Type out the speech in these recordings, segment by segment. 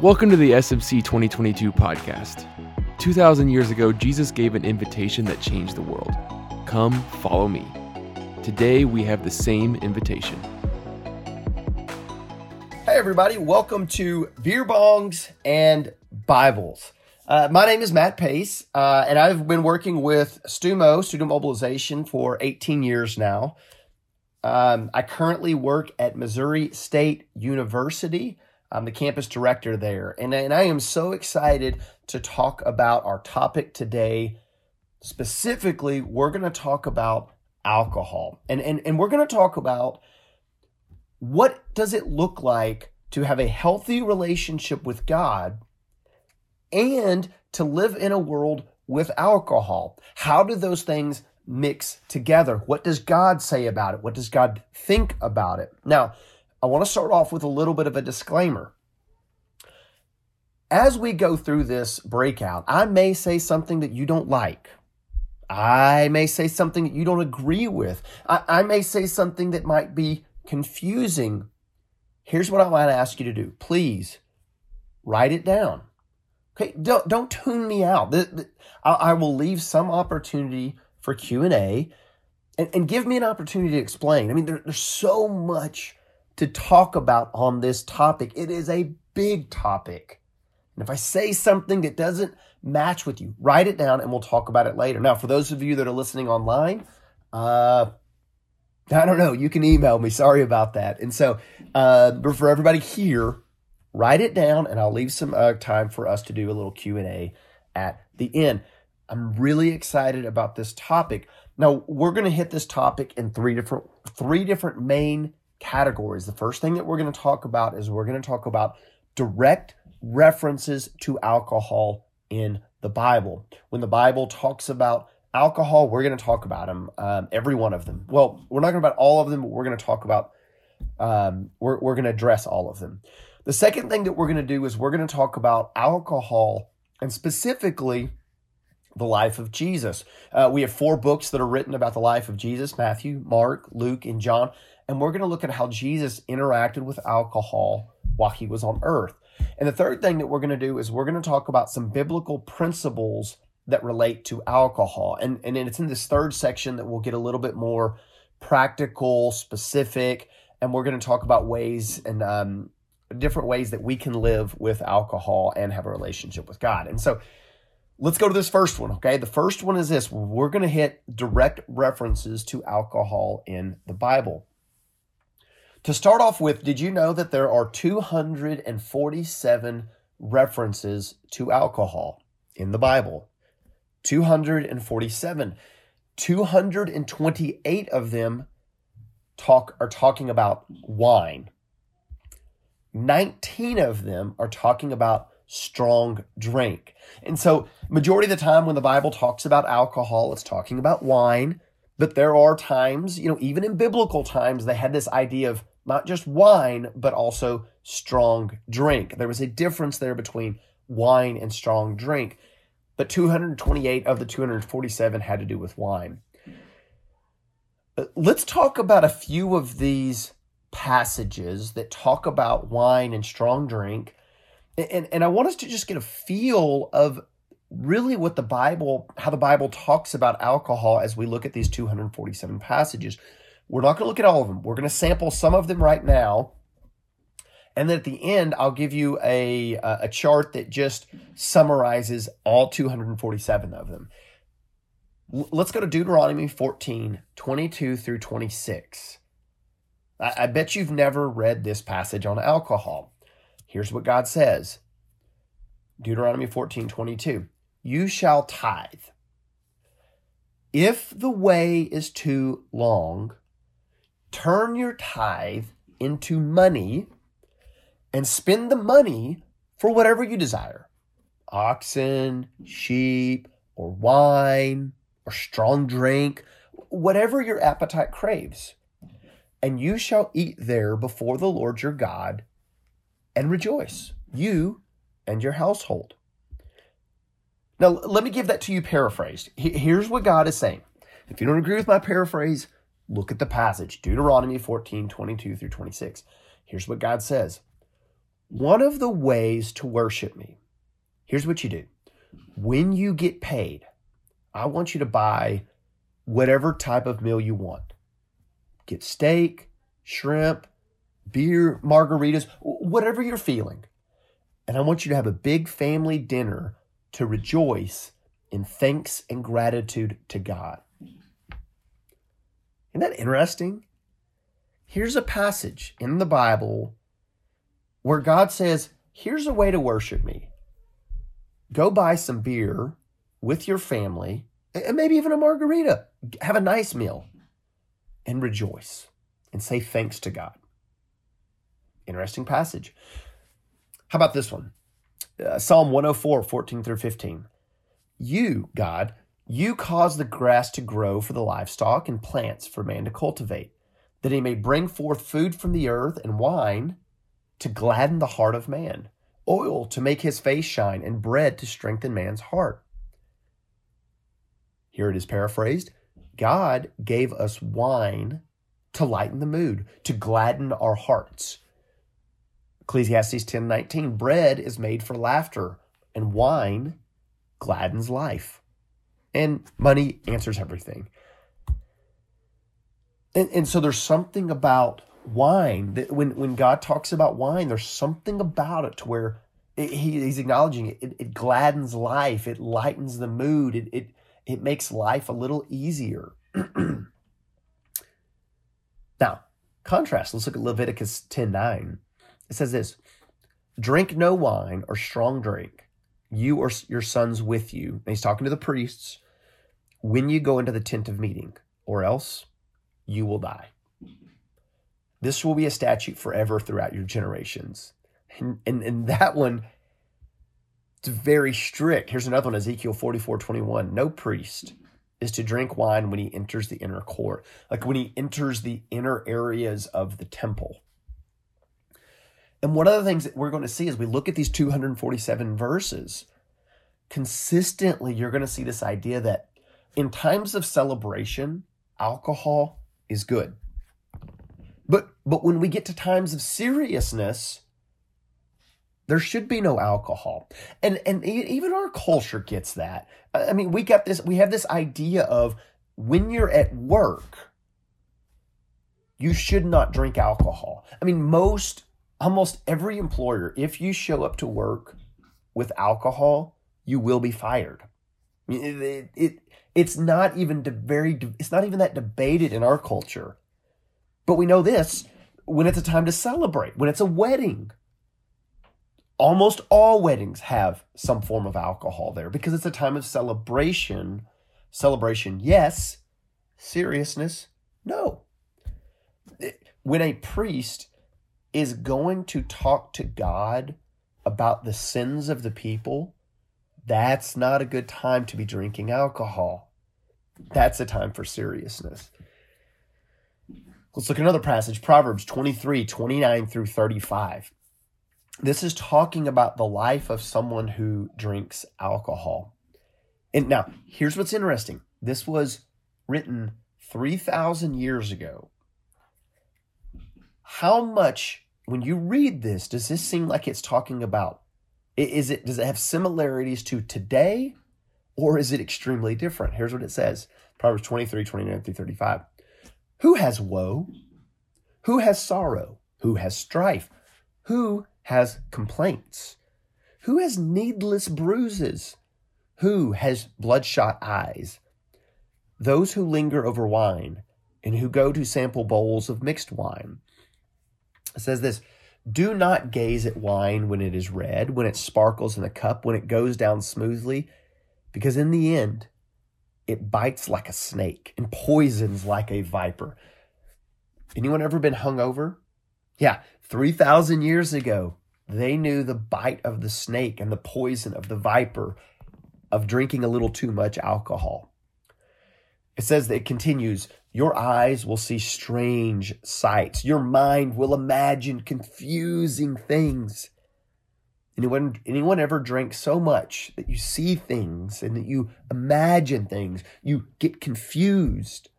Welcome to the SMC 2022 podcast. 2,000 years ago, Jesus gave an invitation that changed the world Come, follow me. Today, we have the same invitation. Hey, everybody, welcome to Beer Bongs and Bibles. Uh, my name is Matt Pace, uh, and I've been working with STUMO, Student Mobilization, for 18 years now. Um, I currently work at Missouri State University. I'm the campus director there, and, and I am so excited to talk about our topic today. Specifically, we're going to talk about alcohol, and, and, and we're going to talk about what does it look like to have a healthy relationship with God and to live in a world with alcohol. How do those things mix together? What does God say about it? What does God think about it? Now, I want to start off with a little bit of a disclaimer. As we go through this breakout, I may say something that you don't like. I may say something that you don't agree with. I, I may say something that might be confusing. Here's what I want to ask you to do. Please write it down. Okay, don't don't tune me out. I, I, will leave some opportunity for Q and and give me an opportunity to explain. I mean, there, there's so much to talk about on this topic. It is a big topic, and if I say something that doesn't match with you, write it down, and we'll talk about it later. Now, for those of you that are listening online, uh, I don't know. You can email me. Sorry about that. And so, uh, but for everybody here write it down and I'll leave some uh, time for us to do a little Q&A at the end. I'm really excited about this topic. Now, we're going to hit this topic in three different three different main categories. The first thing that we're going to talk about is we're going to talk about direct references to alcohol in the Bible. When the Bible talks about alcohol, we're going to talk about them, um, every one of them. Well, we're not going to about all of them, but we're going to talk about, um, we're, we're going to address all of them. The second thing that we're going to do is we're going to talk about alcohol and specifically the life of Jesus. Uh, we have four books that are written about the life of Jesus Matthew, Mark, Luke, and John. And we're going to look at how Jesus interacted with alcohol while he was on earth. And the third thing that we're going to do is we're going to talk about some biblical principles that relate to alcohol. And, and it's in this third section that we'll get a little bit more practical, specific, and we're going to talk about ways and um, different ways that we can live with alcohol and have a relationship with God. And so let's go to this first one, okay? The first one is this we're going to hit direct references to alcohol in the Bible. To start off with, did you know that there are 247 references to alcohol in the Bible? 247. 228 of them talk are talking about wine. 19 of them are talking about strong drink. And so, majority of the time when the Bible talks about alcohol, it's talking about wine. But there are times, you know, even in biblical times, they had this idea of not just wine, but also strong drink. There was a difference there between wine and strong drink. But 228 of the 247 had to do with wine. Let's talk about a few of these passages that talk about wine and strong drink. And, and I want us to just get a feel of really what the Bible, how the Bible talks about alcohol as we look at these 247 passages. We're not going to look at all of them. We're going to sample some of them right now. And then at the end, I'll give you a, a chart that just summarizes all 247 of them. Let's go to Deuteronomy 14, 22 through 26. I, I bet you've never read this passage on alcohol. Here's what God says Deuteronomy 14 22. You shall tithe. If the way is too long, turn your tithe into money and spend the money for whatever you desire oxen, sheep, or wine, or strong drink, whatever your appetite craves and you shall eat there before the Lord your God and rejoice, you and your household. Now, let me give that to you paraphrased. Here's what God is saying. If you don't agree with my paraphrase, look at the passage Deuteronomy 14 22 through 26. Here's what God says one of the ways to worship me, here's what you do. When you get paid, I want you to buy whatever type of meal you want. Get steak, shrimp, beer, margaritas, whatever you're feeling. And I want you to have a big family dinner to rejoice in thanks and gratitude to God. Isn't that interesting? Here's a passage in the Bible where God says, Here's a way to worship me. Go buy some beer with your family, and maybe even a margarita. Have a nice meal and rejoice and say thanks to God. Interesting passage. How about this one? Uh, Psalm 104, 14 through 15. You, God, you cause the grass to grow for the livestock and plants for man to cultivate, that he may bring forth food from the earth and wine to gladden the heart of man, oil to make his face shine, and bread to strengthen man's heart. Here it is paraphrased God gave us wine to lighten the mood, to gladden our hearts. Ecclesiastes 10:19 Bread is made for laughter and wine gladdens life. And money answers everything. And, and so there's something about wine that when, when God talks about wine, there's something about it to where it, he, he's acknowledging it. it. It gladdens life. It lightens the mood. It, it, it makes life a little easier. now, contrast. Let's look at Leviticus 10 9. It says this Drink no wine or strong drink, you or your sons with you. And he's talking to the priests when you go into the tent of meeting, or else you will die. This will be a statute forever throughout your generations. And, and, and that one, it's very strict. Here's another one Ezekiel 44 21. No priest is to drink wine when he enters the inner court, like when he enters the inner areas of the temple. And one of the things that we're going to see as we look at these 247 verses, consistently you're going to see this idea that in times of celebration, alcohol is good. But but when we get to times of seriousness, there should be no alcohol. And and even our culture gets that. I mean, we got this we have this idea of when you're at work, you should not drink alcohol. I mean, most almost every employer, if you show up to work with alcohol, you will be fired. It, it, it's not even de- very it's not even that debated in our culture. But we know this when it's a time to celebrate, when it's a wedding. Almost all weddings have some form of alcohol there because it's a time of celebration. Celebration, yes. Seriousness, no. When a priest is going to talk to God about the sins of the people, that's not a good time to be drinking alcohol. That's a time for seriousness. Let's look at another passage, Proverbs 23, 29 through 35. This is talking about the life of someone who drinks alcohol. And now, here's what's interesting. This was written 3,000 years ago. How much when you read this, does this seem like it's talking about is it does it have similarities to today or is it extremely different? Here's what it says. Proverbs 23, 29 through 35. Who has woe? Who has sorrow? Who has strife? Who has complaints? Who has needless bruises? Who has bloodshot eyes? Those who linger over wine and who go to sample bowls of mixed wine it says this Do not gaze at wine when it is red, when it sparkles in the cup, when it goes down smoothly, because in the end, it bites like a snake and poisons like a viper. Anyone ever been hungover? Yeah, 3,000 years ago, they knew the bite of the snake and the poison of the viper of drinking a little too much alcohol. It says that it continues, your eyes will see strange sights. Your mind will imagine confusing things. Anyone, anyone ever drank so much that you see things and that you imagine things, you get confused.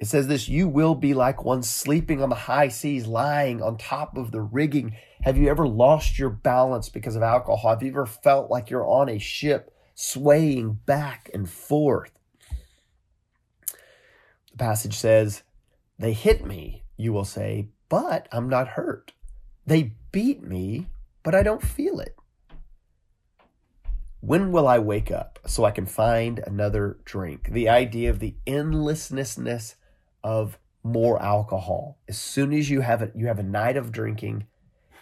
It says this you will be like one sleeping on the high seas, lying on top of the rigging. Have you ever lost your balance because of alcohol? Have you ever felt like you're on a ship swaying back and forth? The passage says, They hit me, you will say, but I'm not hurt. They beat me, but I don't feel it. When will I wake up so I can find another drink? The idea of the endlessness of more alcohol. As soon as you have it, you have a night of drinking,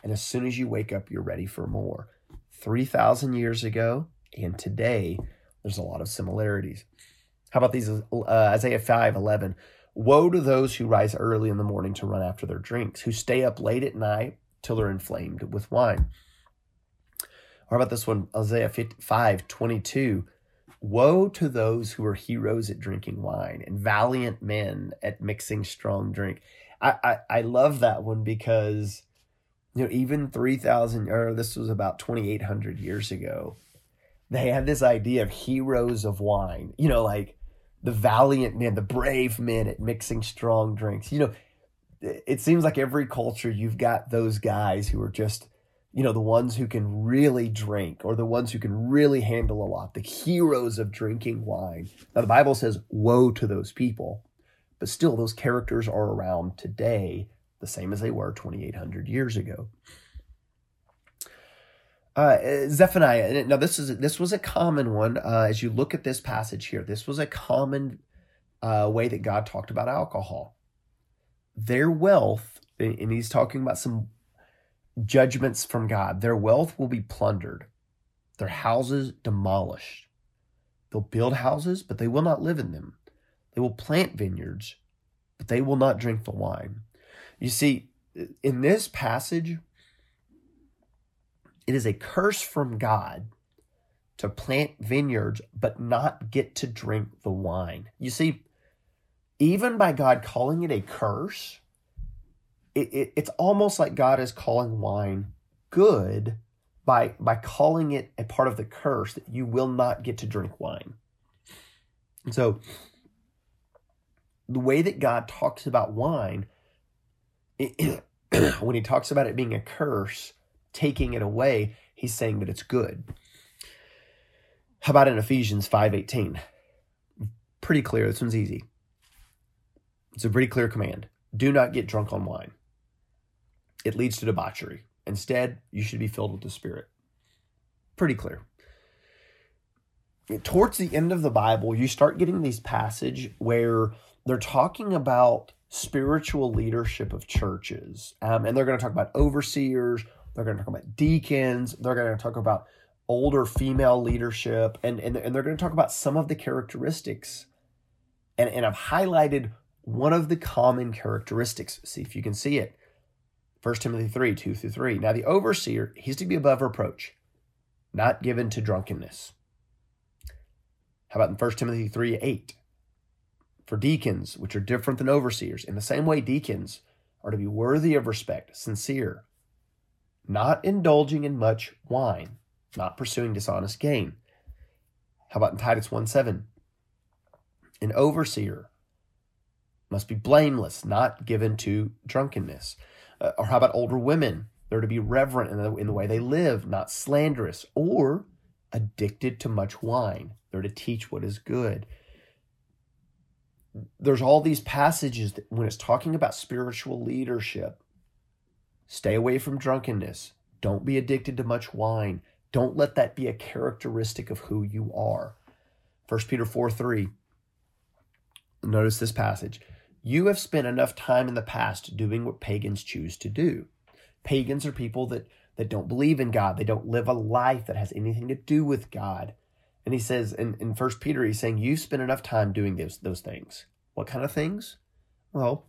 and as soon as you wake up, you're ready for more. 3,000 years ago and today, there's a lot of similarities. How about these? Uh, Isaiah 5 11. Woe to those who rise early in the morning to run after their drinks, who stay up late at night till they're inflamed with wine. Or about this one? Isaiah 5 22. Woe to those who are heroes at drinking wine and valiant men at mixing strong drink. I, I, I love that one because, you know, even 3,000, or this was about 2,800 years ago, they had this idea of heroes of wine, you know, like the valiant men, the brave men at mixing strong drinks. You know, it seems like every culture you've got those guys who are just you know, the ones who can really drink or the ones who can really handle a lot, the heroes of drinking wine. Now, the Bible says, woe to those people, but still, those characters are around today, the same as they were 2,800 years ago. Uh, Zephaniah. Now, this is this was a common one. Uh, as you look at this passage here, this was a common uh, way that God talked about alcohol. Their wealth, and he's talking about some judgments from God. Their wealth will be plundered, their houses demolished. They'll build houses, but they will not live in them. They will plant vineyards, but they will not drink the wine. You see, in this passage, it is a curse from God to plant vineyards but not get to drink the wine. You see, even by God calling it a curse, it, it, it's almost like God is calling wine good by by calling it a part of the curse that you will not get to drink wine. And so the way that God talks about wine when he talks about it being a curse, taking it away, he's saying that it's good. How about in Ephesians 5:18? Pretty clear, this one's easy. It's a pretty clear command. Do not get drunk on wine it leads to debauchery. Instead, you should be filled with the Spirit. Pretty clear. Towards the end of the Bible, you start getting these passage where they're talking about spiritual leadership of churches. Um, and they're going to talk about overseers, they're going to talk about deacons, they're going to talk about older female leadership, and, and, and they're going to talk about some of the characteristics. And, and I've highlighted one of the common characteristics. See if you can see it. 1 Timothy 3 2 through 3. Now, the overseer, he's to be above reproach, not given to drunkenness. How about in 1 Timothy 3 8? For deacons, which are different than overseers, in the same way, deacons are to be worthy of respect, sincere, not indulging in much wine, not pursuing dishonest gain. How about in Titus 1 7? An overseer must be blameless, not given to drunkenness. Uh, or how about older women? They're to be reverent in the, in the way they live, not slanderous or addicted to much wine. They're to teach what is good. There's all these passages that when it's talking about spiritual leadership, stay away from drunkenness. Don't be addicted to much wine. Don't let that be a characteristic of who you are. 1 Peter 4 3. Notice this passage. You have spent enough time in the past doing what pagans choose to do. Pagans are people that, that don't believe in God. They don't live a life that has anything to do with God. And he says in, in 1 Peter, he's saying, You've spent enough time doing those, those things. What kind of things? Well,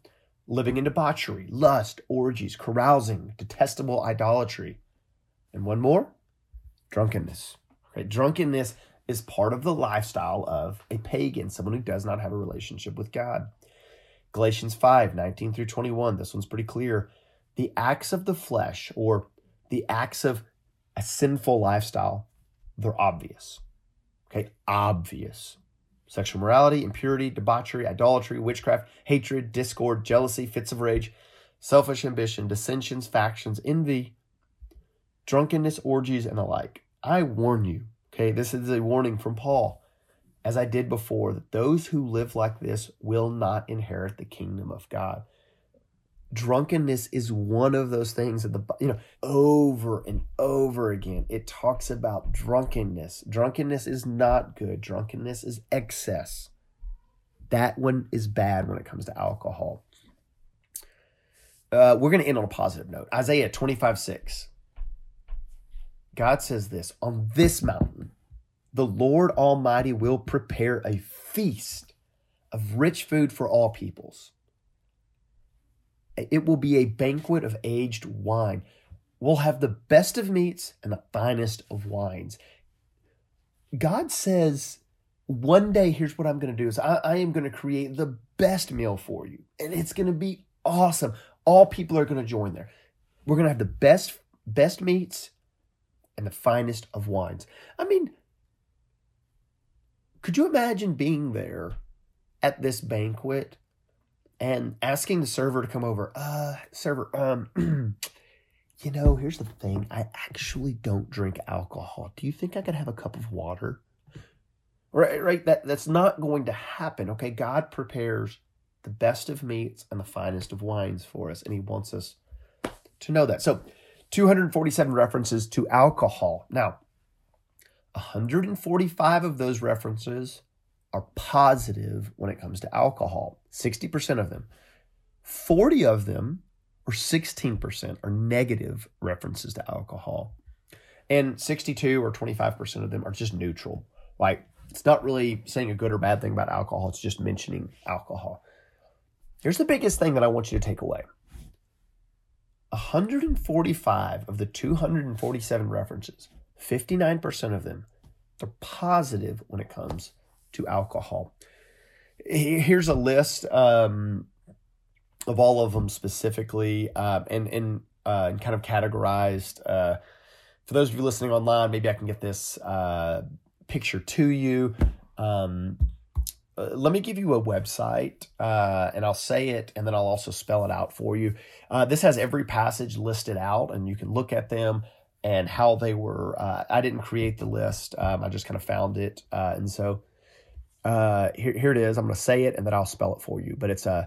living in debauchery, lust, orgies, carousing, detestable idolatry. And one more drunkenness. Okay, drunkenness is part of the lifestyle of a pagan, someone who does not have a relationship with God. Galatians 5 19 through 21. This one's pretty clear. The acts of the flesh or the acts of a sinful lifestyle, they're obvious. Okay, obvious. sexual morality, impurity, debauchery, idolatry, witchcraft, hatred, discord, jealousy, fits of rage, selfish ambition, dissensions, factions, envy, drunkenness, orgies, and the like. I warn you, okay, this is a warning from Paul, as I did before, that those who live like this will not inherit the kingdom of God. Drunkenness is one of those things that the you know over and over again it talks about drunkenness. Drunkenness is not good. Drunkenness is excess. That one is bad when it comes to alcohol. Uh, we're going to end on a positive note. Isaiah 25 6 god says this on this mountain the lord almighty will prepare a feast of rich food for all peoples it will be a banquet of aged wine. We'll have the best of meats and the finest of wines. God says, one day, here's what I'm going to do is I, I am going to create the best meal for you. And it's going to be awesome. All people are going to join there. We're going to have the best, best meats and the finest of wines. I mean, could you imagine being there at this banquet and asking the server to come over. Uh, server, um, you know, here's the thing. I actually don't drink alcohol. Do you think I could have a cup of water? Right, right. That that's not going to happen. Okay, God prepares the best of meats and the finest of wines for us, and He wants us to know that. So, 247 references to alcohol. Now, 145 of those references are positive when it comes to alcohol. 60% of them. 40 of them, or 16%, are negative references to alcohol. And 62 or 25% of them are just neutral. Like, it's not really saying a good or bad thing about alcohol, it's just mentioning alcohol. Here's the biggest thing that I want you to take away 145 of the 247 references, 59% of them, they're positive when it comes to alcohol. Here's a list um, of all of them specifically, uh, and and uh, and kind of categorized. Uh, for those of you listening online, maybe I can get this uh, picture to you. Um, uh, let me give you a website, uh, and I'll say it, and then I'll also spell it out for you. this has every passage listed out, and you can look at them and how they were. I didn't create the list; um, I just kind of found it, and so uh, here, here it is. I'm going to say it and then I'll spell it for you. But it's uh,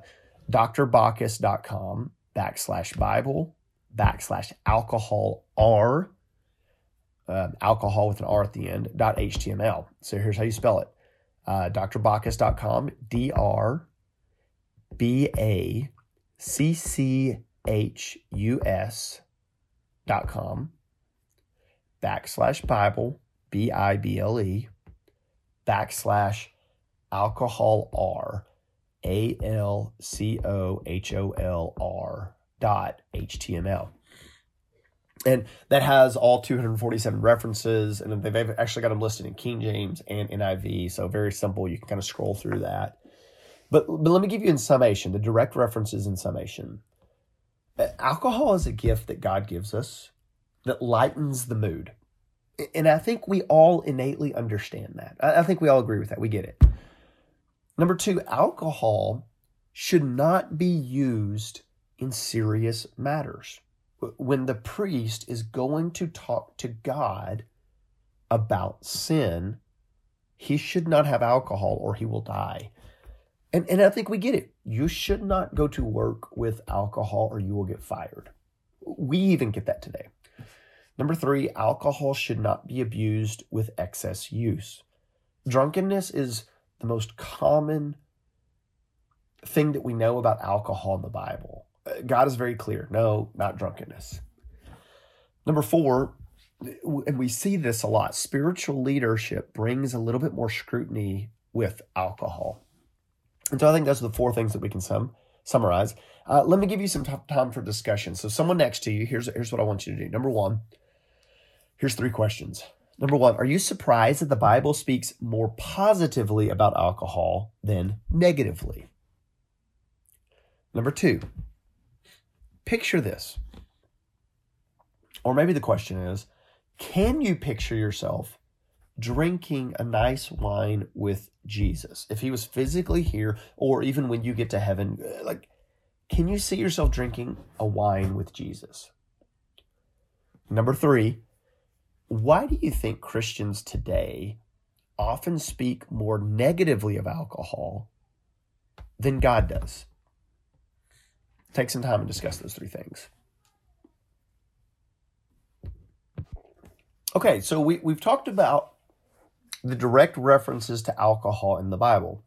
drbacchus.com backslash Bible backslash alcohol R, uh, alcohol with an R at the end, dot HTML. So here's how you spell it uh, drbacchus.com, D R B A C C H U S dot com backslash Bible, B I B L E, backslash alcohol R, A L C O H O L R dot HTML. And that has all 247 references, and they've actually got them listed in King James and NIV. So very simple. You can kind of scroll through that. But, but let me give you in summation the direct references in summation. Alcohol is a gift that God gives us that lightens the mood. And I think we all innately understand that. I think we all agree with that. We get it. Number two, alcohol should not be used in serious matters. When the priest is going to talk to God about sin, he should not have alcohol or he will die. And, and I think we get it. You should not go to work with alcohol or you will get fired. We even get that today. Number three, alcohol should not be abused with excess use. Drunkenness is the most common thing that we know about alcohol in the Bible. God is very clear no, not drunkenness. Number four, and we see this a lot spiritual leadership brings a little bit more scrutiny with alcohol. And so I think those are the four things that we can sum, summarize. Uh, let me give you some t- time for discussion. So, someone next to you, here's, here's what I want you to do. Number one, here's three questions. Number one, are you surprised that the Bible speaks more positively about alcohol than negatively? Number two, picture this. Or maybe the question is can you picture yourself drinking a nice wine with Jesus? If he was physically here, or even when you get to heaven, uh, like, can you see yourself drinking a wine with Jesus? Number three, why do you think Christians today often speak more negatively of alcohol than God does? Take some time and discuss those three things. Okay, so we, we've talked about the direct references to alcohol in the Bible.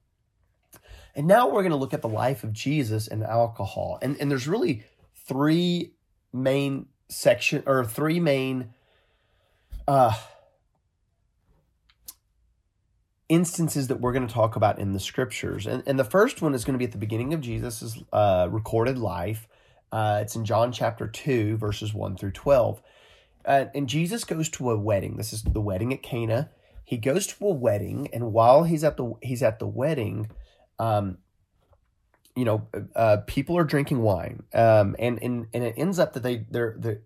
And now we're going to look at the life of Jesus and alcohol. And, and there's really three main section or three main uh, instances that we're going to talk about in the scriptures. And, and the first one is going to be at the beginning of Jesus' uh, recorded life. Uh, it's in John chapter 2, verses 1 through 12. Uh, and Jesus goes to a wedding. This is the wedding at Cana. He goes to a wedding, and while he's at the he's at the wedding, um, you know, uh, people are drinking wine, um, and and and it ends up that they they're they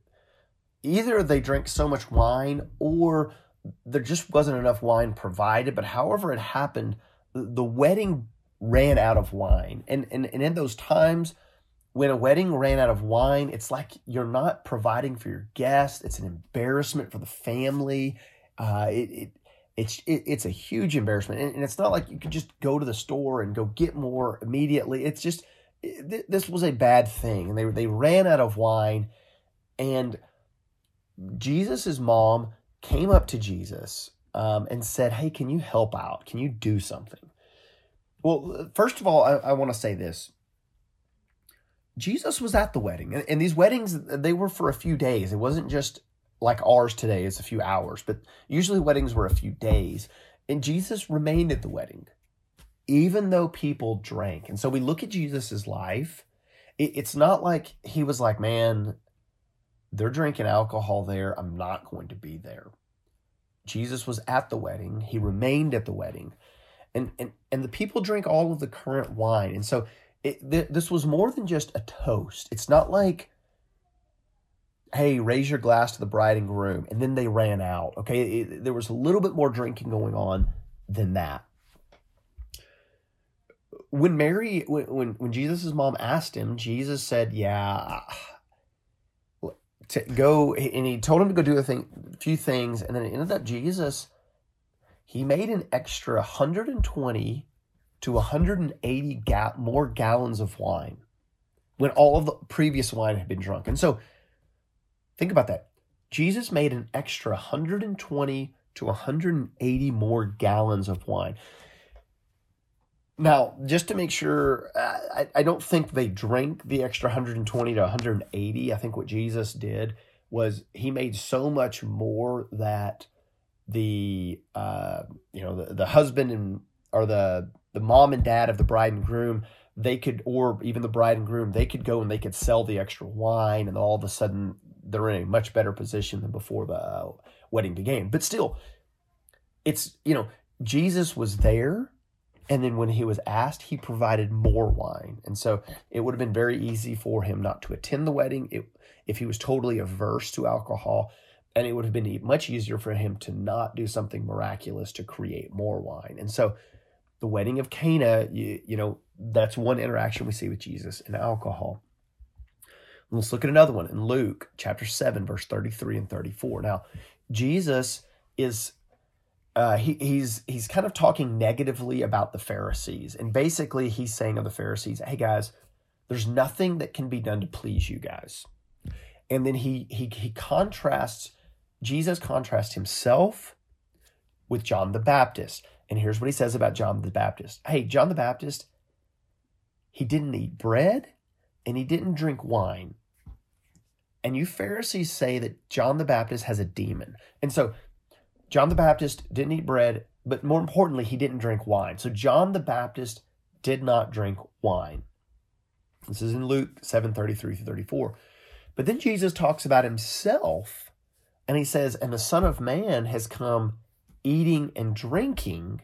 either they drank so much wine or there just wasn't enough wine provided. But however it happened, the wedding ran out of wine, and and and in those times when a wedding ran out of wine, it's like you're not providing for your guests. It's an embarrassment for the family. Uh, it, it it's it, it's a huge embarrassment, and, and, it's not like you could just go to the store and go get more immediately. It's just it, this was a bad thing, and they they ran out of wine, and Jesus's mom came up to Jesus um, and said, "Hey, can you help out? Can you do something?" Well, first of all, I, I want to say this Jesus was at the wedding, and, and, these weddings they were for a few days. It wasn't just like ours today; it's a few hours. But usually weddings were a few days, and Jesus remained at the wedding, even though people drank. And so we look at Jesus's life. It, it's not like he was like, "Man, they're drinking alcohol there. I'm not going to be there." Jesus was at the wedding. He remained at the wedding, and and and the people drink all of the current wine, and so it, th- this was more than just a toast. It's not like, hey, raise your glass to the bride and groom, and then they ran out. Okay, it, there was a little bit more drinking going on than that. When Mary, when when Jesus' mom asked him, Jesus said, "Yeah." To go, and he told him to go do a thing, a few things, and then it ended up Jesus. He made an extra 120 to 180 ga- more gallons of wine when all of the previous wine had been drunk. And so think about that. Jesus made an extra 120 to 180 more gallons of wine. Now, just to make sure, I, I don't think they drank the extra 120 to 180. I think what Jesus did was he made so much more that the uh, you know the, the husband and or the the mom and dad of the bride and groom they could or even the bride and groom they could go and they could sell the extra wine and all of a sudden they're in a much better position than before the uh, wedding began but still it's you know jesus was there and then when he was asked he provided more wine and so it would have been very easy for him not to attend the wedding if he was totally averse to alcohol and it would have been much easier for him to not do something miraculous to create more wine and so the wedding of Cana, you, you know, that's one interaction we see with Jesus and alcohol. Let's look at another one in Luke chapter 7, verse 33 and 34. Now, Jesus is uh, he, he's he's kind of talking negatively about the Pharisees, and basically he's saying of the Pharisees, "Hey guys, there's nothing that can be done to please you guys." And then he he he contrasts Jesus contrasts himself with John the Baptist. And here's what he says about John the Baptist. Hey, John the Baptist, he didn't eat bread and he didn't drink wine. And you Pharisees say that John the Baptist has a demon. And so John the Baptist didn't eat bread, but more importantly, he didn't drink wine. So John the Baptist did not drink wine. This is in Luke 7 33 34. But then Jesus talks about himself and he says, And the Son of Man has come eating and drinking,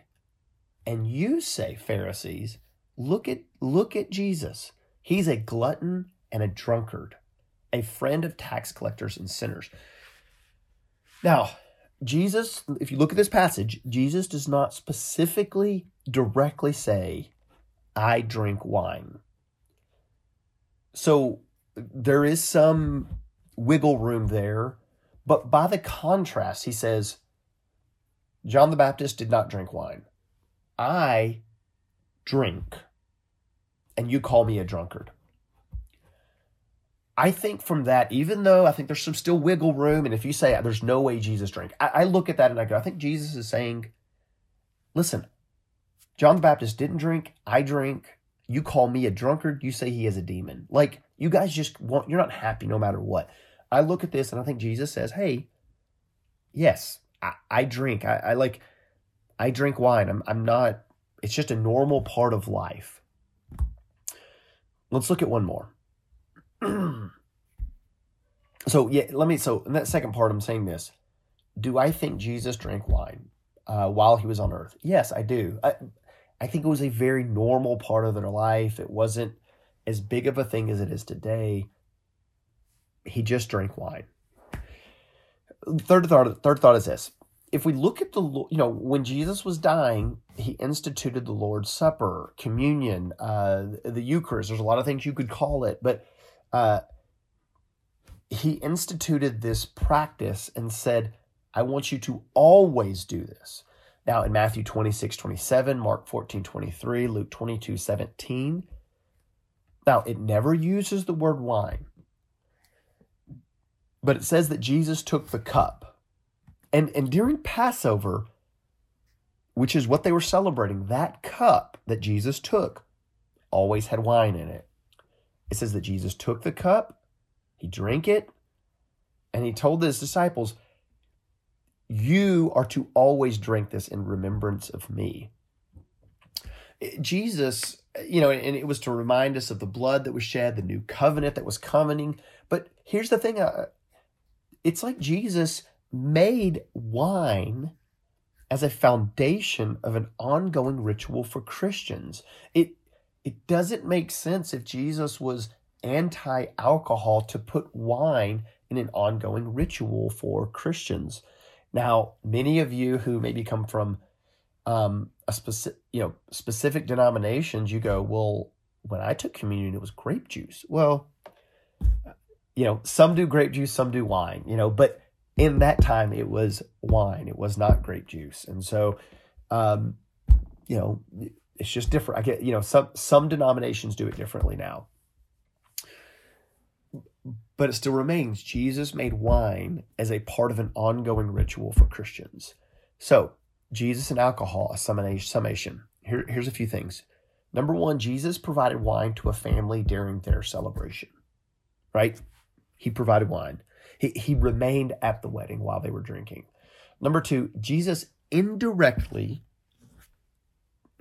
and you say, Pharisees, look at look at Jesus. He's a glutton and a drunkard, a friend of tax collectors and sinners. Now, Jesus, if you look at this passage, Jesus does not specifically directly say, I drink wine. So there is some wiggle room there, but by the contrast, he says, John the Baptist did not drink wine. I drink, and you call me a drunkard. I think from that, even though I think there's some still wiggle room, and if you say there's no way Jesus drank, I, I look at that and I go, I think Jesus is saying, listen, John the Baptist didn't drink, I drink. You call me a drunkard, you say he is a demon. Like, you guys just want, you're not happy no matter what. I look at this and I think Jesus says, hey, yes, I, I drink. I, I like, I drink wine. I'm, I'm not, it's just a normal part of life. Let's look at one more. so yeah, let me. So in that second part, I'm saying this: Do I think Jesus drank wine uh, while he was on earth? Yes, I do. I, I think it was a very normal part of their life. It wasn't as big of a thing as it is today. He just drank wine. Third thought. Third thought is this: If we look at the, you know, when Jesus was dying, he instituted the Lord's Supper, communion, uh, the Eucharist. There's a lot of things you could call it, but uh, he instituted this practice and said, I want you to always do this. Now, in Matthew 26, 27, Mark 14, 23, Luke 22, 17. Now, it never uses the word wine, but it says that Jesus took the cup. And, and during Passover, which is what they were celebrating, that cup that Jesus took always had wine in it. It says that Jesus took the cup, he drank it, and he told his disciples, You are to always drink this in remembrance of me. Jesus, you know, and it was to remind us of the blood that was shed, the new covenant that was coming. But here's the thing uh, it's like Jesus made wine as a foundation of an ongoing ritual for Christians. It it doesn't make sense if Jesus was anti alcohol to put wine in an ongoing ritual for Christians. Now, many of you who maybe come from um, a specific, you know, specific denominations, you go, well, when I took communion, it was grape juice. Well, you know, some do grape juice, some do wine, you know, but in that time it was wine, it was not grape juice. And so, um, you know, it's just different. I get, you know, some some denominations do it differently now. But it still remains Jesus made wine as a part of an ongoing ritual for Christians. So, Jesus and alcohol, a summation. Here, here's a few things. Number one, Jesus provided wine to a family during their celebration, right? He provided wine. He, he remained at the wedding while they were drinking. Number two, Jesus indirectly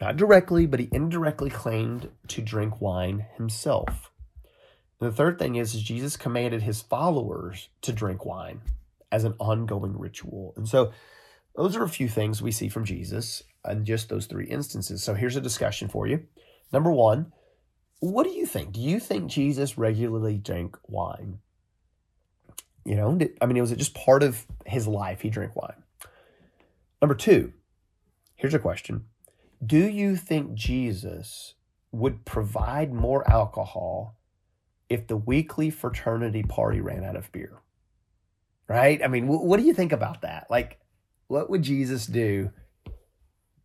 not directly, but he indirectly claimed to drink wine himself. And the third thing is, is Jesus commanded his followers to drink wine as an ongoing ritual. And so those are a few things we see from Jesus in just those three instances. So here's a discussion for you. Number one, what do you think? Do you think Jesus regularly drank wine? You know, did, I mean, was it just part of his life he drank wine? Number two, here's a question do you think Jesus would provide more alcohol if the weekly fraternity party ran out of beer? Right? I mean, what do you think about that? Like, what would Jesus do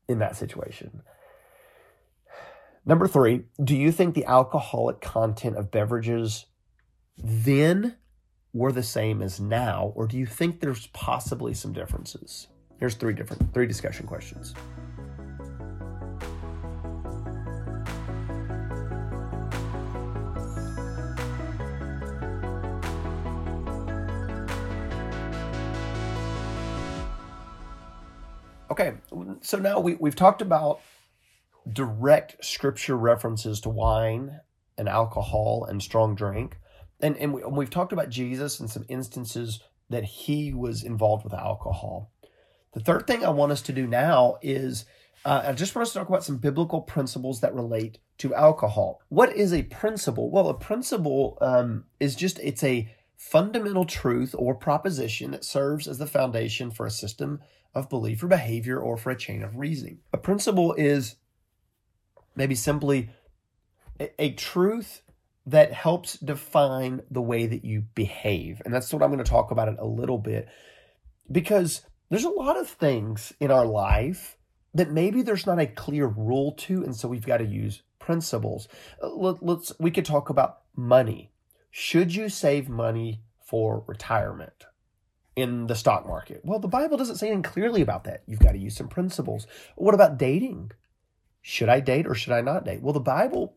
in that situation? Number three, do you think the alcoholic content of beverages then were the same as now, or do you think there's possibly some differences? Here's three different, three discussion questions. Okay, so now we, we've talked about direct scripture references to wine and alcohol and strong drink. And, and, we, we've talked about Jesus and some instances that he was involved with alcohol. The third thing I want us to do now is uh, I just want us to talk about some biblical principles that relate to alcohol. What is a principle? Well, a principle um, is just it's a fundamental truth or proposition that serves as the foundation for a system of belief or behavior or for a chain of reasoning. A principle is maybe simply a, a truth that helps define the way that you behave. And that's what I'm going to talk about it a little bit because there's a lot of things in our life that maybe there's not a clear rule to and so we've got to use principles. Uh, let, let's we could talk about money. Should you save money for retirement? in the stock market? Well, the Bible doesn't say anything clearly about that. You've got to use some principles. What about dating? Should I date or should I not date? Well, the Bible,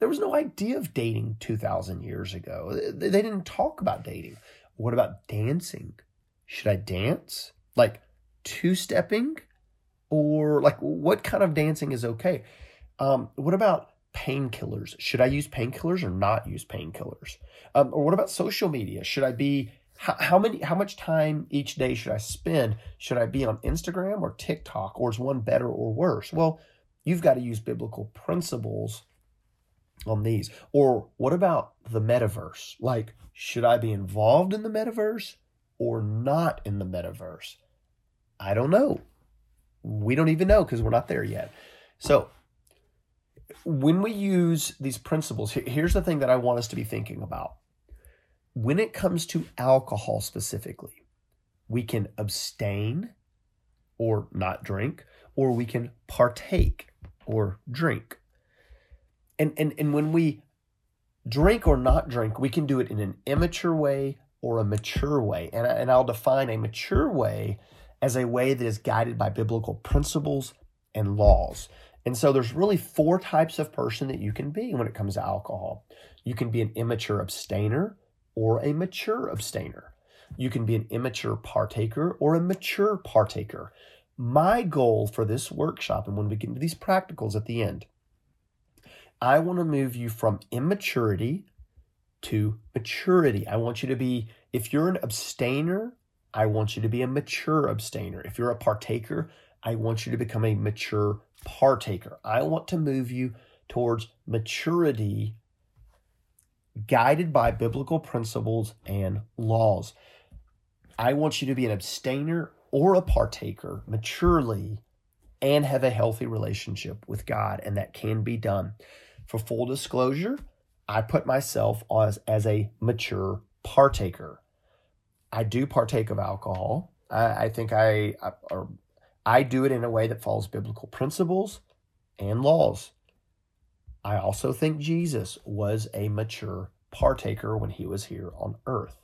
there was no idea of dating 2,000 years ago. They didn't talk about dating. What about dancing? Should I dance? Like two stepping? Or like what kind of dancing is okay? Um, what about painkillers? Should I use painkillers or not use painkillers? Um, or what about social media? Should I be how, how many how much time each day should I spend? Should I be on Instagram or TikTok or is one better or worse? Well, you've got to use biblical principles on these. Or what about the metaverse? Like, should I be involved in the metaverse or not in the metaverse? I don't know. We don't even know because we're not there yet. So, when we use these principles, here's the thing that I want us to be thinking about when it comes to alcohol specifically, we can abstain or not drink, or we can partake or drink. And, and, and when we drink or not drink, we can do it in an immature way or a mature way. And, and I'll define a mature way as a way that is guided by biblical principles and laws. And so there's really four types of person that you can be when it comes to alcohol. You can be an immature abstainer, or a mature abstainer. You can be an immature partaker or a mature partaker. My goal for this workshop, and when we get into these practicals at the end, I want to move you from immaturity to maturity. I want you to be, if you're an abstainer, I want you to be a mature abstainer. If you're a partaker, I want you to become a mature partaker. I want to move you towards maturity guided by biblical principles and laws. I want you to be an abstainer or a partaker maturely and have a healthy relationship with God, and that can be done. For full disclosure, I put myself as, as a mature partaker. I do partake of alcohol. I, I think I, I, I do it in a way that follows biblical principles and laws. I also think Jesus was a mature partaker when he was here on earth.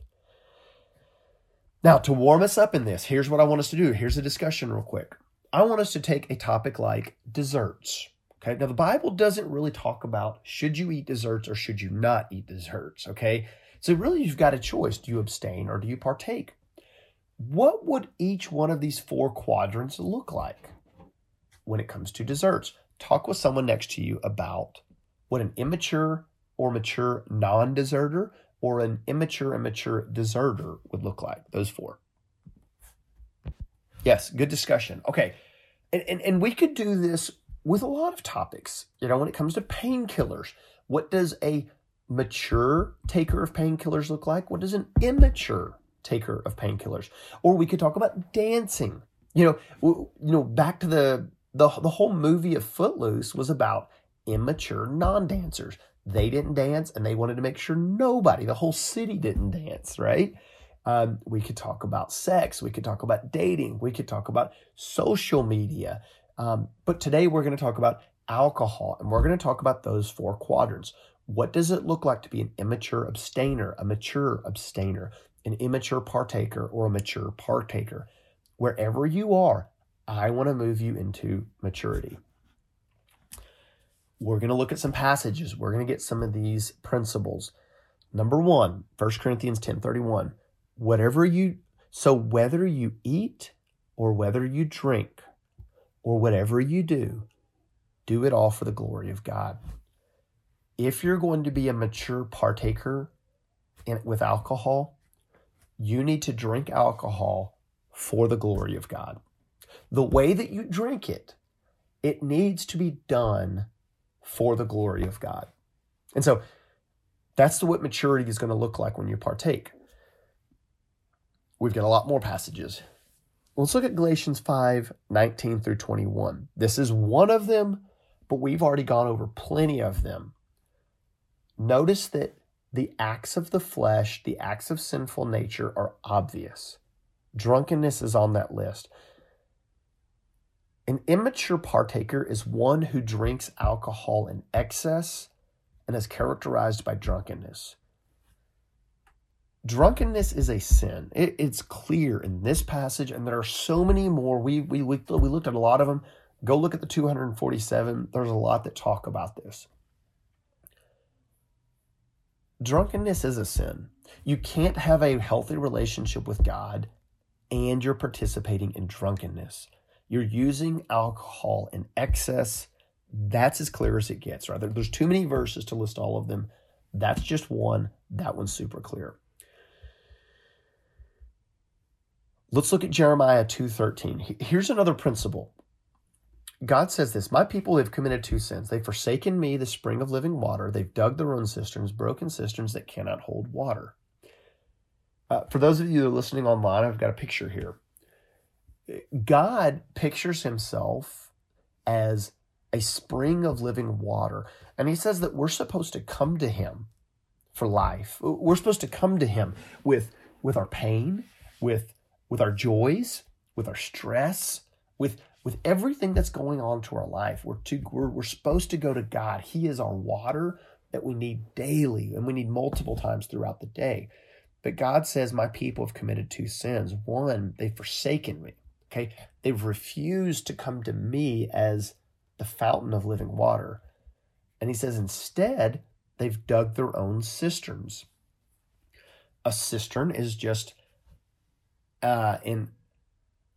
Now, to warm us up in this, here's what I want us to do. Here's a discussion, real quick. I want us to take a topic like desserts. Okay. Now, the Bible doesn't really talk about should you eat desserts or should you not eat desserts. Okay. So, really, you've got a choice. Do you abstain or do you partake? What would each one of these four quadrants look like when it comes to desserts? Talk with someone next to you about what an immature or mature non deserter or an immature and mature deserter would look like. Those four. Yes, good discussion. Okay. And, and, and we could do this with a lot of topics. You know, when it comes to painkillers, what does a mature taker of painkillers look like? What does an immature taker of painkillers? Or we could talk about dancing. You know, you know, back to the the the whole movie of Footloose was about immature non-dancers. They didn't dance, and they wanted to make sure nobody, the whole city, didn't dance. Right? Um, we could talk about sex. We could talk about dating. We could talk about social media. Um, but today we're going to talk about alcohol, and we're going to talk about those four quadrants. What does it look like to be an immature abstainer, a mature abstainer, an immature partaker, or a mature partaker? Wherever you are, I want to move you into maturity. We're going to look at some passages. We're going to get some of these principles. Number one, 1 Corinthians 10 31. Whatever you, so whether you eat or whether you drink or whatever you do, do it all for the glory of God. If you're going to be a mature partaker in, with alcohol, you need to drink alcohol for the glory of God. The way that you drink it, it needs to be done for the glory of God. And so that's what maturity is going to look like when you partake. we've got a lot more passages. Let's look at Galatians 5 19 through 21. This is one of them, but we've already gone over plenty of them. Notice that the acts of the flesh, the acts of sinful nature are obvious. Drunkenness is on that list. An immature partaker is one who drinks alcohol in excess and is characterized by drunkenness. Drunkenness is a sin. It, it's clear in this passage, and there are so many more. We, we, we, we looked at a lot of them. Go look at the 247. There's a lot that talk about this. Drunkenness is a sin. You can't have a healthy relationship with God and you're participating in drunkenness. You're using alcohol in excess. That's as clear as it gets, right? There's too many verses to list all of them. That's just one. That one's super clear. Let's look at Jeremiah 2:13. Here's another principle. God says this, my people have committed two sins. They've forsaken me, the spring of living water. They've dug their own cisterns, broken cisterns that cannot hold water. Uh, for those of you that are listening online, I've got a picture here. God pictures himself as a spring of living water. And he says that we're supposed to come to him for life. We're supposed to come to him with, with our pain, with, with our joys, with our stress, with, with everything that's going on to our life. We're, to, we're, we're supposed to go to God. He is our water that we need daily and we need multiple times throughout the day. But God says, My people have committed two sins. One, they've forsaken me. Okay. They've refused to come to me as the fountain of living water. And he says, instead, they've dug their own cisterns. A cistern is just uh, an,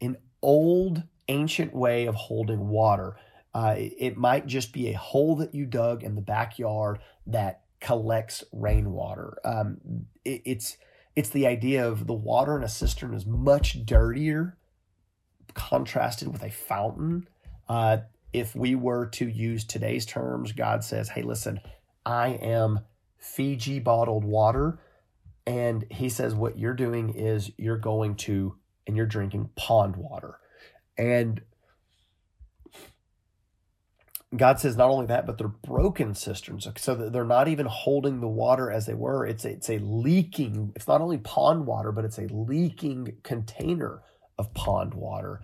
an old, ancient way of holding water. Uh, it might just be a hole that you dug in the backyard that collects rainwater. Um, it, it's it's the idea of the water in a cistern is much dirtier contrasted with a fountain. Uh, if we were to use today's terms, God says, hey, listen, I am Fiji bottled water. And he says, what you're doing is you're going to, and you're drinking pond water. And God says not only that, but they're broken cisterns, so they're not even holding the water as they were. It's a, it's a leaking. It's not only pond water, but it's a leaking container of pond water.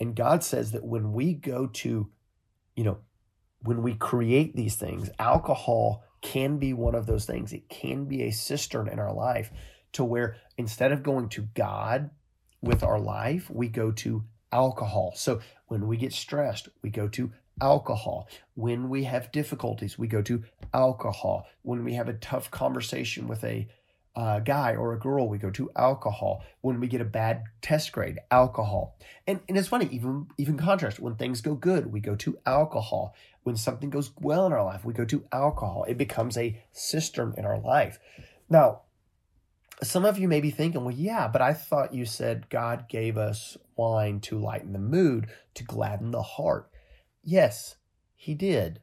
And God says that when we go to, you know, when we create these things, alcohol can be one of those things. It can be a cistern in our life to where instead of going to God with our life, we go to alcohol. So when we get stressed, we go to alcohol. When we have difficulties, we go to alcohol. When we have a tough conversation with a uh, guy or a girl, we go to alcohol. When we get a bad test grade, alcohol. And, and it's funny, even even contrast. When things go good, we go to alcohol. When something goes well in our life, we go to alcohol. It becomes a cistern in our life. Now, some of you may be thinking, well, yeah, but I thought you said God gave us wine to lighten the mood, to gladden the heart. Yes, he did.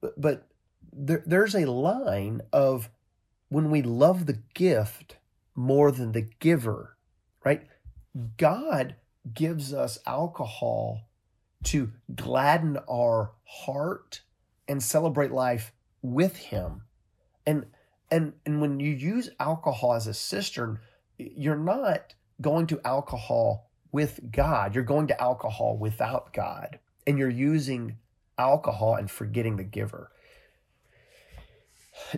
But, but there, there's a line of when we love the gift more than the giver, right? God gives us alcohol to gladden our heart and celebrate life with him. And and and when you use alcohol as a cistern, you're not going to alcohol with God. You're going to alcohol without God and you're using alcohol and forgetting the giver.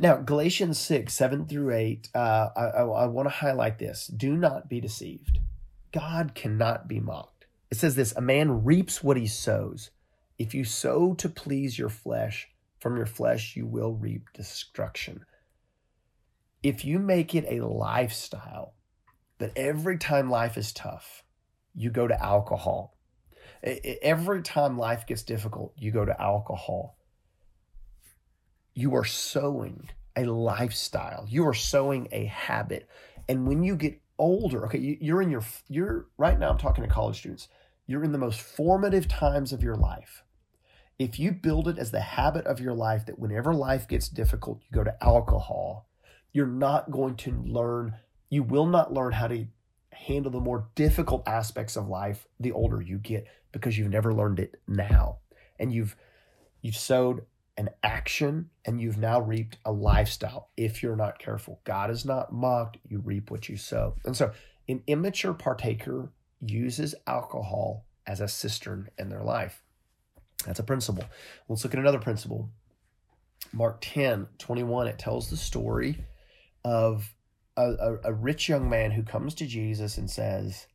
Now, Galatians 6, 7 through 8, uh, I, I, I want to highlight this. Do not be deceived. God cannot be mocked. It says this A man reaps what he sows. If you sow to please your flesh, from your flesh you will reap destruction. If you make it a lifestyle that every time life is tough, you go to alcohol Every time life gets difficult, you go to alcohol. You are sowing a lifestyle. You are sowing a habit. And when you get older, okay, you're in your, you're right now, I'm talking to college students. You're in the most formative times of your life. If you build it as the habit of your life that whenever life gets difficult, you go to alcohol, you're not going to learn, you will not learn how to handle the more difficult aspects of life the older you get because you've never learned it now. And you've you've sowed an action and you've now reaped a lifestyle if you're not careful. God is not mocked, you reap what you sow. And so an immature partaker uses alcohol as a cistern in their life. That's a principle. Let's look at another principle. Mark 10, 21, it tells the story of a, a, a rich young man who comes to Jesus and says,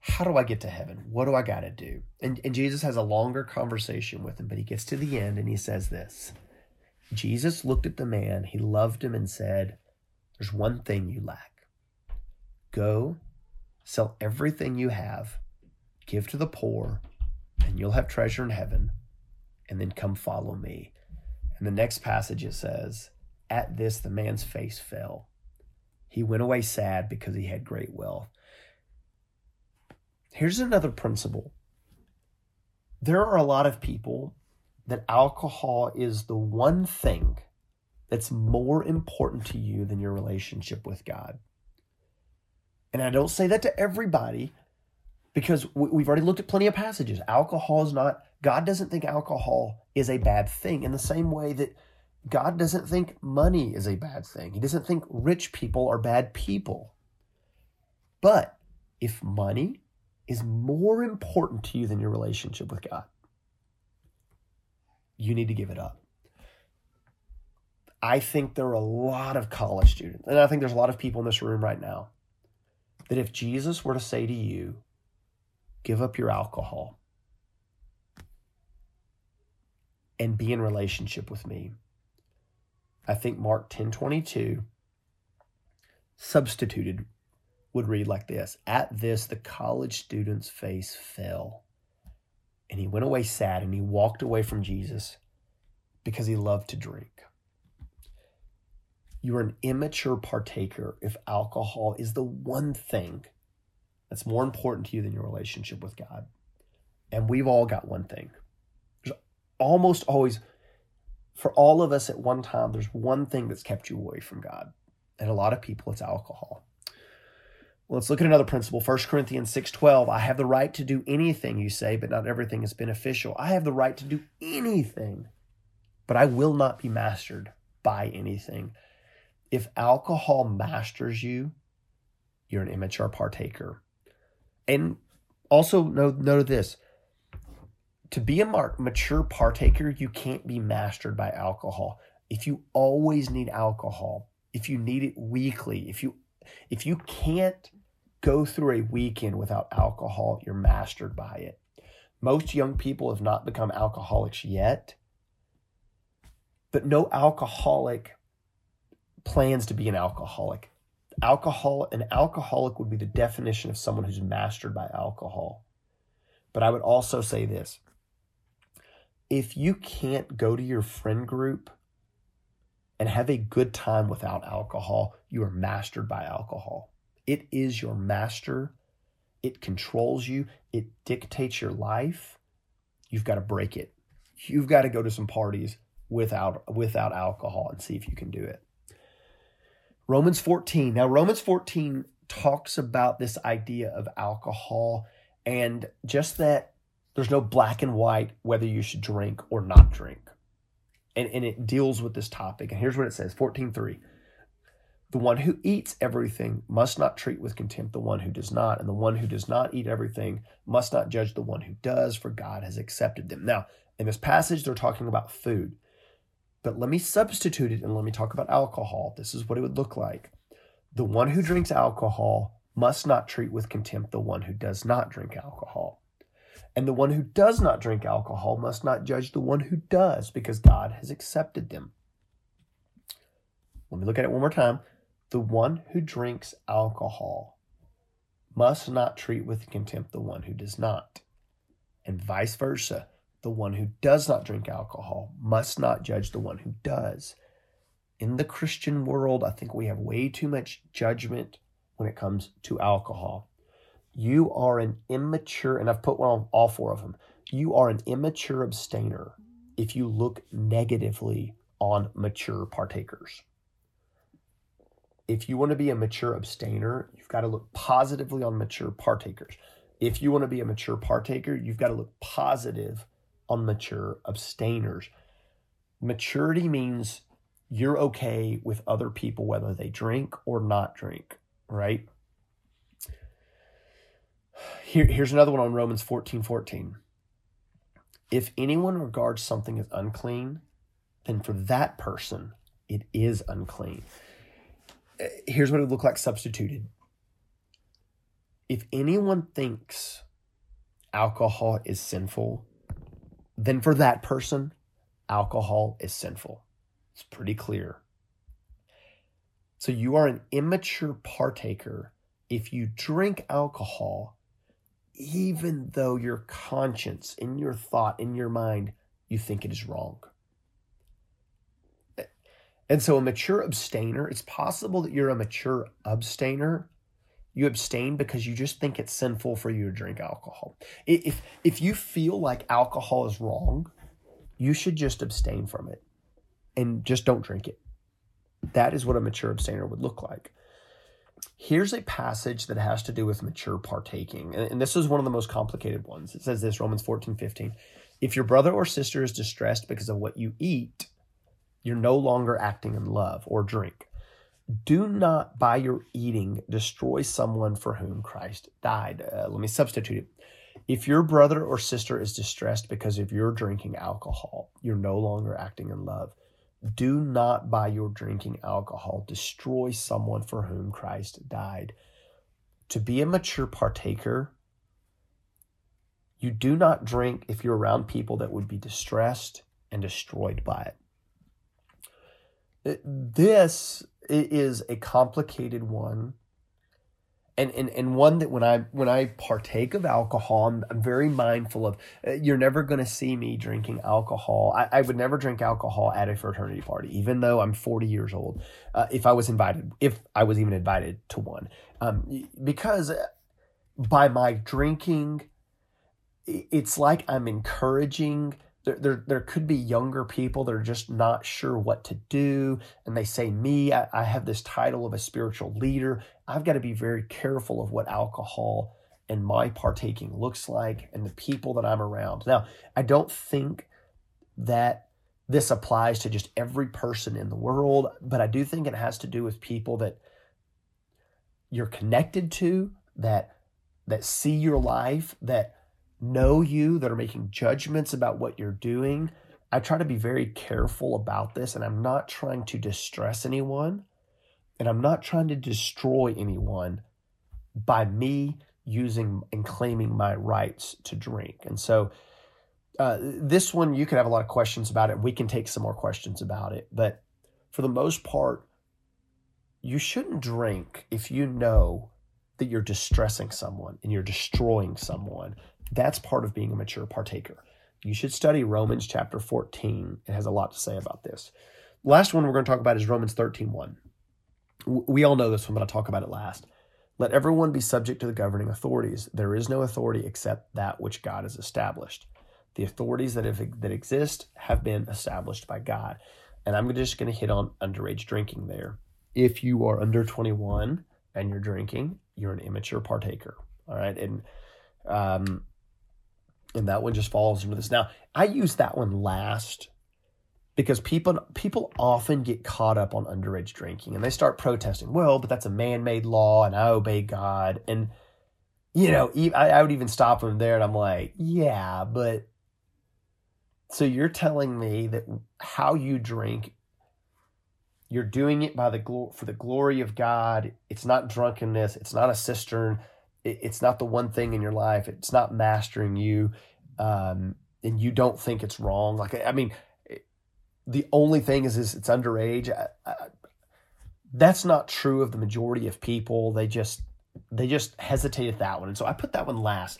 how do I get to heaven? What do I got to do? And, and Jesus has a longer conversation with him, but he gets to the end and he says this Jesus looked at the man, he loved him, and said, There's one thing you lack. Go, sell everything you have, give to the poor, and you'll have treasure in heaven, and then come follow me. And the next passage it says, At this the man's face fell. He went away sad because he had great wealth. Here's another principle there are a lot of people that alcohol is the one thing that's more important to you than your relationship with God. And I don't say that to everybody because we've already looked at plenty of passages. Alcohol is not, God doesn't think alcohol is a bad thing in the same way that God doesn't think money is a bad thing. He doesn't think rich people are bad people. But if money is more important to you than your relationship with God, you need to give it up. I think there are a lot of college students, and I think there's a lot of people in this room right now, that if Jesus were to say to you, give up your alcohol and be in relationship with me, I think Mark 10:22 substituted would read like this At this, the college student's face fell, and he went away sad, and he walked away from Jesus because he loved to drink. You're an immature partaker if alcohol is the one thing that's more important to you than your relationship with God. And we've all got one thing. There's almost always, for all of us at one time, there's one thing that's kept you away from God. And a lot of people, it's alcohol. Let's look at another principle. 1 Corinthians 6:12. I have the right to do anything you say, but not everything is beneficial. I have the right to do anything, but I will not be mastered by anything. If alcohol masters you, you're an immature partaker. And also note, note this. To be a mature partaker, you can't be mastered by alcohol. If you always need alcohol, if you need it weekly, if you if you can't go through a weekend without alcohol, you're mastered by it. Most young people have not become alcoholics yet, but no alcoholic plans to be an alcoholic. Alcohol, an alcoholic would be the definition of someone who's mastered by alcohol. But I would also say this if you can't go to your friend group and have a good time without alcohol, you are mastered by alcohol. It is your master. It controls you. It dictates your life. You've got to break it. You've got to go to some parties without without alcohol and see if you can do it. Romans 14. Now Romans 14 talks about this idea of alcohol and just that there's no black and white whether you should drink or not drink. And, and it deals with this topic. And here's what it says 14.3. The one who eats everything must not treat with contempt the one who does not, and the one who does not eat everything must not judge the one who does, for God has accepted them. Now, in this passage, they're talking about food. But let me substitute it and let me talk about alcohol. This is what it would look like. The one who drinks alcohol must not treat with contempt the one who does not drink alcohol. And the one who does not drink alcohol must not judge the one who does, because God has accepted them. Let me look at it one more time. The one who drinks alcohol must not treat with contempt the one who does not, and vice versa. The one who does not drink alcohol must not judge the one who does. In the Christian world, I think we have way too much judgment when it comes to alcohol. You are an immature, and I've put one on all four of them. You are an immature abstainer if you look negatively on mature partakers. if you want to be a mature abstainer, you've got to look positively on mature partakers. If you want to be a mature partaker, you've got to look positive on mature abstainers. Maturity means you're okay with other people whether they drink or not drink, right? Here, here's another one on Romans 14 14. If anyone regards something as unclean, then for that person it is unclean. Uh, here's what it would look like substituted. If anyone thinks alcohol is sinful, then for that person, alcohol is sinful. It's pretty clear. So you are an immature partaker if you drink alcohol, even though your conscience, in your thought, in your mind, you think it is wrong. And so, a mature abstainer, it's possible that you're a mature abstainer. You abstain because you just think it's sinful for you to drink alcohol. If, if you feel like alcohol is wrong, you should just abstain from it and just don't drink it. That is what a mature abstainer would look like. Here's a passage that has to do with mature partaking. And this is one of the most complicated ones. It says this Romans 14, 15. If your brother or sister is distressed because of what you eat, you're no longer acting in love or drink. Do not, by your eating, destroy someone for whom Christ died. Uh, let me substitute it. If your brother or sister is distressed because of your drinking alcohol, you're no longer acting in love. Do not, by your drinking alcohol, destroy someone for whom Christ died. To be a mature partaker, you do not drink if you're around people that would be distressed and destroyed by it. This is a complicated one and, and and one that when I when I partake of alcohol, I'm, I'm very mindful of. Uh, you're never going to see me drinking alcohol. I, I, would never drink alcohol at a fraternity party, even though I'm 40 years old. Uh, if I was invited, if I was even invited to one, um, because by my drinking, it's like I'm encouraging there, there, there could be younger people that are just not sure what to do. And they say, Me, I, I have this title of a spiritual leader. I've got to be very careful of what alcohol and my partaking looks like and the people that I'm around. Now, I don't think that this applies to just every person in the world, but I do think it has to do with people that you're connected to, that that see your life, that know you, that are making judgments about what you're doing. I try to be very careful about this, and I'm not trying to distress anyone, and I'm not trying to destroy anyone by me using and claiming my rights to drink. And so, uh, this one, you could have a lot of questions about it. We can take some more questions about it. But for the most part, you shouldn't drink if you know that you're distressing someone and you're destroying someone that's part of being a mature partaker. You should study Romans chapter 14. It has a lot to say about this. Last one we're going to talk about is Romans 13 1. We all know this one, but I'll talk about it last. Let everyone be subject to the governing authorities. There is no authority except that which God has established. The authorities that have, that exist have been established by God. And I'm just going to hit on underage drinking there. If you are under 21 and you're drinking, you're an immature partaker. All right. And um, and that one just falls into this. Now, I use that one last because people people often get caught up on underage drinking and they start protesting. Well, but that's a man-made law, and I obey God. And you know, I, I would even stop them there, and I'm like, yeah, but so you're telling me that how you drink you're doing it by the glo- for the glory of God. It's not drunkenness. It's not a cistern it, it's not the one thing in your life. It's not mastering you, um, and you don't think it's wrong. Like I mean, the only thing is, is it's underage. I, I, that's not true of the majority of people. They just they just hesitate at that one, and so I put that one last.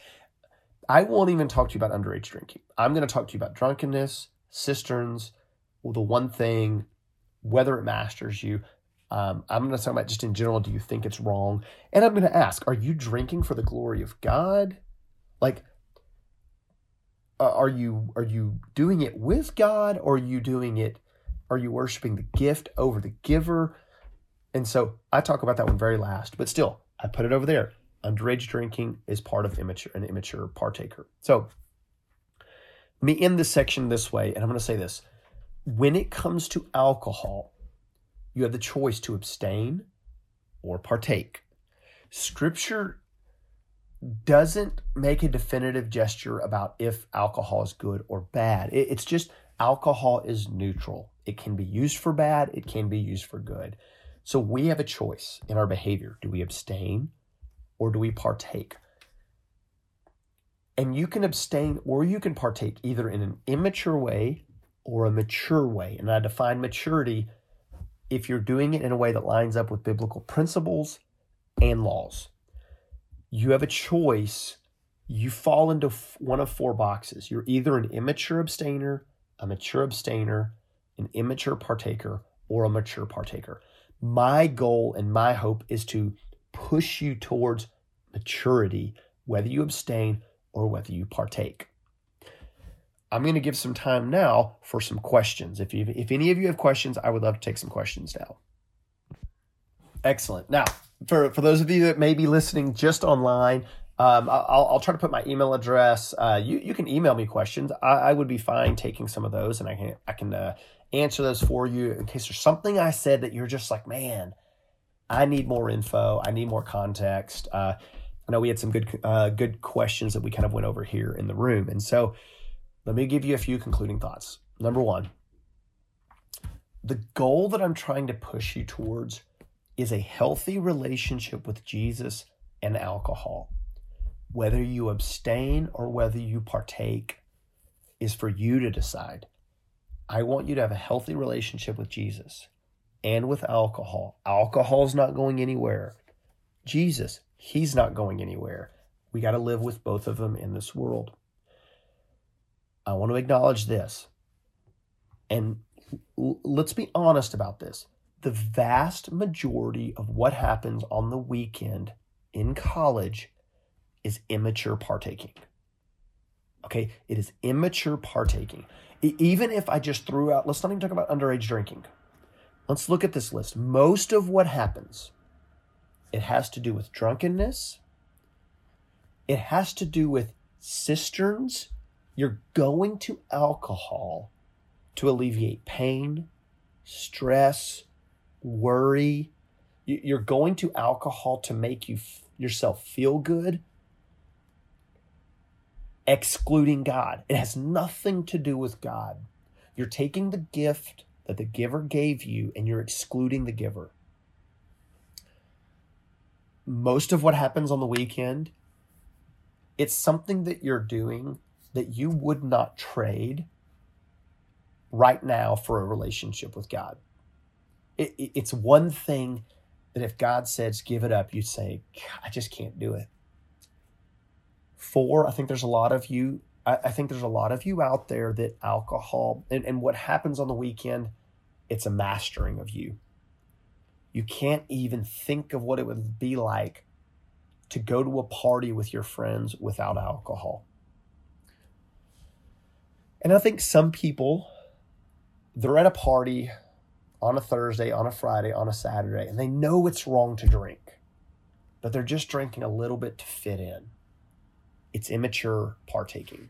I won't even talk to you about underage drinking. I'm going to talk to you about drunkenness, cisterns, the one thing, whether it masters you. Um, I'm going to talk about just in general. Do you think it's wrong? And I'm going to ask: Are you drinking for the glory of God? Like, are you are you doing it with God, or are you doing it? Are you worshiping the gift over the giver? And so I talk about that one very last, but still, I put it over there. Underage drinking is part of immature an immature partaker. So let me end this section this way, and I'm going to say this. When it comes to alcohol, you have the choice to abstain or partake. Scripture doesn't make a definitive gesture about if alcohol is good or bad. It's just alcohol is neutral. It can be used for bad, it can be used for good. So we have a choice in our behavior. Do we abstain or do we partake? And you can abstain or you can partake either in an immature way or a mature way. And I define maturity if you're doing it in a way that lines up with biblical principles and laws. You have a choice. You fall into one of four boxes. You're either an immature abstainer, a mature abstainer, an immature partaker, or a mature partaker. My goal and my hope is to push you towards maturity, whether you abstain or whether you partake. I'm going to give some time now for some questions. If you, if any of you have questions, I would love to take some questions now. Excellent. Now, for for those of you that may be listening just online, um, I'll, I'll try to put my email address. Uh, you you can email me questions. I, I would be fine taking some of those, and I can I can uh, answer those for you in case there's something I said that you're just like, man, I need more info. I need more context. Uh, I know we had some good uh, good questions that we kind of went over here in the room, and so let me give you a few concluding thoughts. Number one, the goal that I'm trying to push you towards is a healthy relationship with Jesus and alcohol. Whether you abstain or whether you partake is for you to decide. I want you to have a healthy relationship with Jesus and with alcohol. Alcohol's not going anywhere. Jesus, he's not going anywhere. We got to live with both of them in this world. I want to acknowledge this. And let's be honest about this. The vast majority of what happens on the weekend in college is immature partaking. Okay, it is immature partaking even if I just threw out, let's not even talk about underage drinking. Let's look at this list. Most of what happens, it has to do with drunkenness. It has to do with cisterns. You're going to alcohol to alleviate pain, stress, worry. You're going to alcohol to make you yourself feel good excluding God. It has nothing to do with God. You're taking the gift that the giver gave you and you're excluding the giver. Most of what happens on the weekend, it's something that you're doing that you would not trade right now for a relationship with God. It, it, it's one thing that if God says give it up, you say, I just can't do it. Four, I think there's a lot of you. I, I think there's a lot of you out there that alcohol and, and what happens on the weekend, it's a mastering of you. You can't even think of what it would be like to go to a party with your friends without alcohol. And I think some people, they're at a party on a Thursday, on a Friday, on a Saturday, and they know it's wrong to drink, but they're just drinking a little bit to fit in it's immature partaking.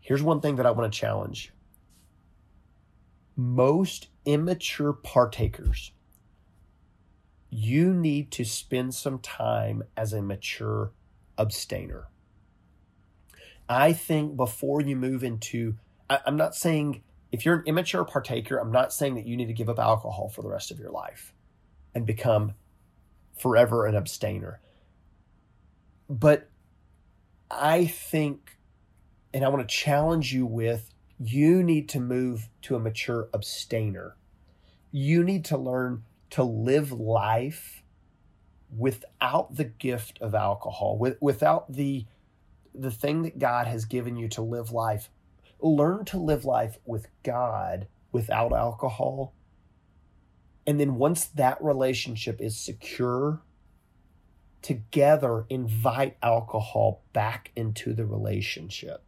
Here's one thing that I want to challenge most immature partakers, you need to spend some time as a mature abstainer. I think before you move into, I, am not saying if you're an immature partaker, I'm not saying that you need to give up alcohol for the rest of your life and become forever an abstainer. But I think, and I want to challenge you with, you need to move to a mature abstainer. You need to learn to live life without the gift of alcohol, with, without the the thing that God has given you to live life. Learn to live life with God without alcohol. And then once that relationship is secure together invite alcohol back into the relationship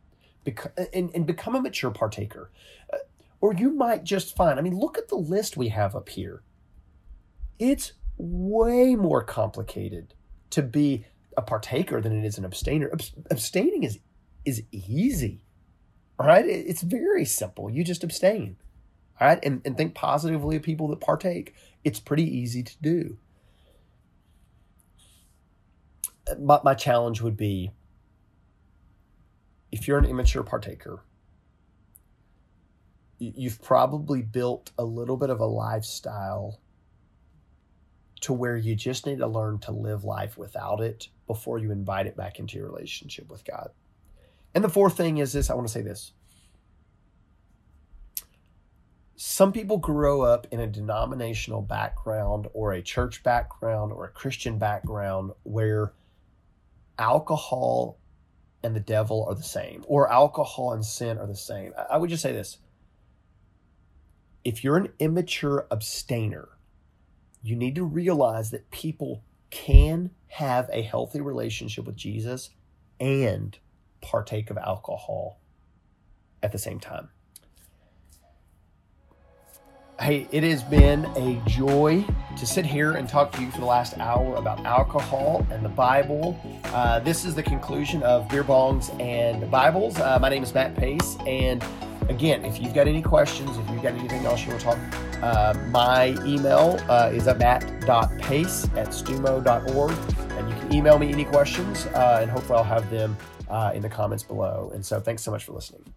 and, and become a mature partaker. Uh, Or you might just find, I mean, look at the list we have up here. It's way more complicated to be a partaker than it is an abstainer. Abstaining is is easy. right? It's very simple. You just abstain. Right? And, and think positively of people that partake. It's pretty easy to do. My, my challenge would be if you're an immature partaker, you've probably built a little bit of a lifestyle to where you just need to learn to live life without it before you invite it back into your relationship with God. And the fourth thing is this I want to say this. Some people grow up in a denominational background or a church background or a Christian background where alcohol and the devil are the same, or alcohol and sin are the same. I would just say this if you're an immature abstainer, you need to realize that people can have a healthy relationship with Jesus and partake of alcohol at the same time. Hey, it has been a joy to sit here and talk to you for the last hour about alcohol and the Bible. Uh, this is the conclusion of Beer Bongs and Bibles. Uh, my name is Matt Pace, and again, if you've got any questions, if you've got anything else you want to talk, uh, my email uh, is at matt.pace at stumo.org, and you can email me any questions, uh, and hopefully I'll have them uh, in the comments below. And so, thanks so much for listening.